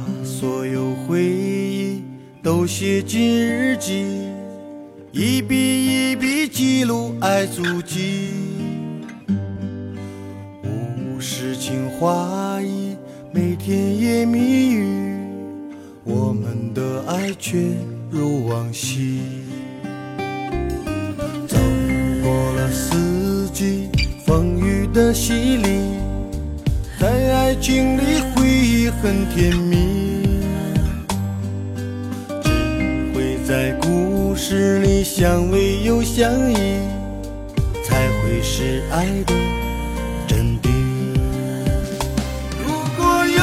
把所有回忆都写进日记，一笔一笔记录爱足迹。无诗情画意，每天也蜜语，我们的爱却如往昔。走过了四季风雨的洗礼，在爱情里很甜蜜，只会在故事里相偎又相依，才会是爱的真谛。如果有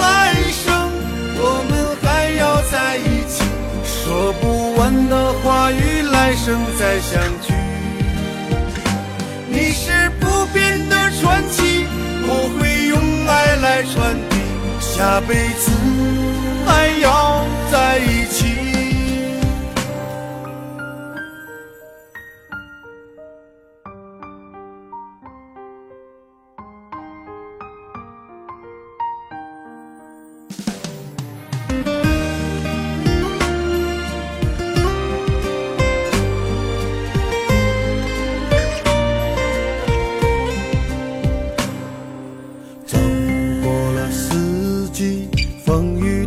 来生，我们还要在一起，说不完的话语，来生再相聚。你是不变的传奇，下辈子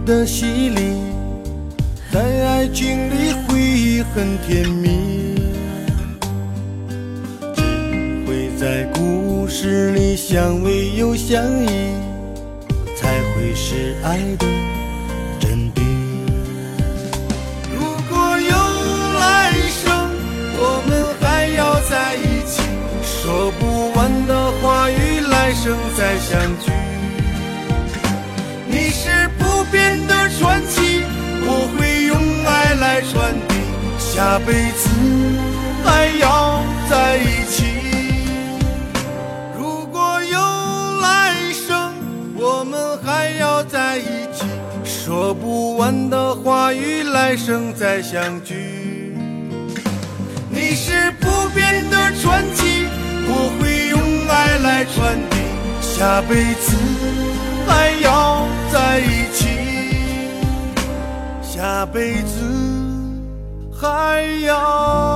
的洗礼，在爱情里回忆很甜蜜，只会在故事里相偎又相依，才会是爱的真谛。如果有来生，我们还要在一起，说不完的话语，来生下辈子还要在一起。如果有来生，我们还要在一起，说不完的话语，来生再相聚。你是不变的传奇，我会用爱来传递，下辈子还要在一起，下辈子还要。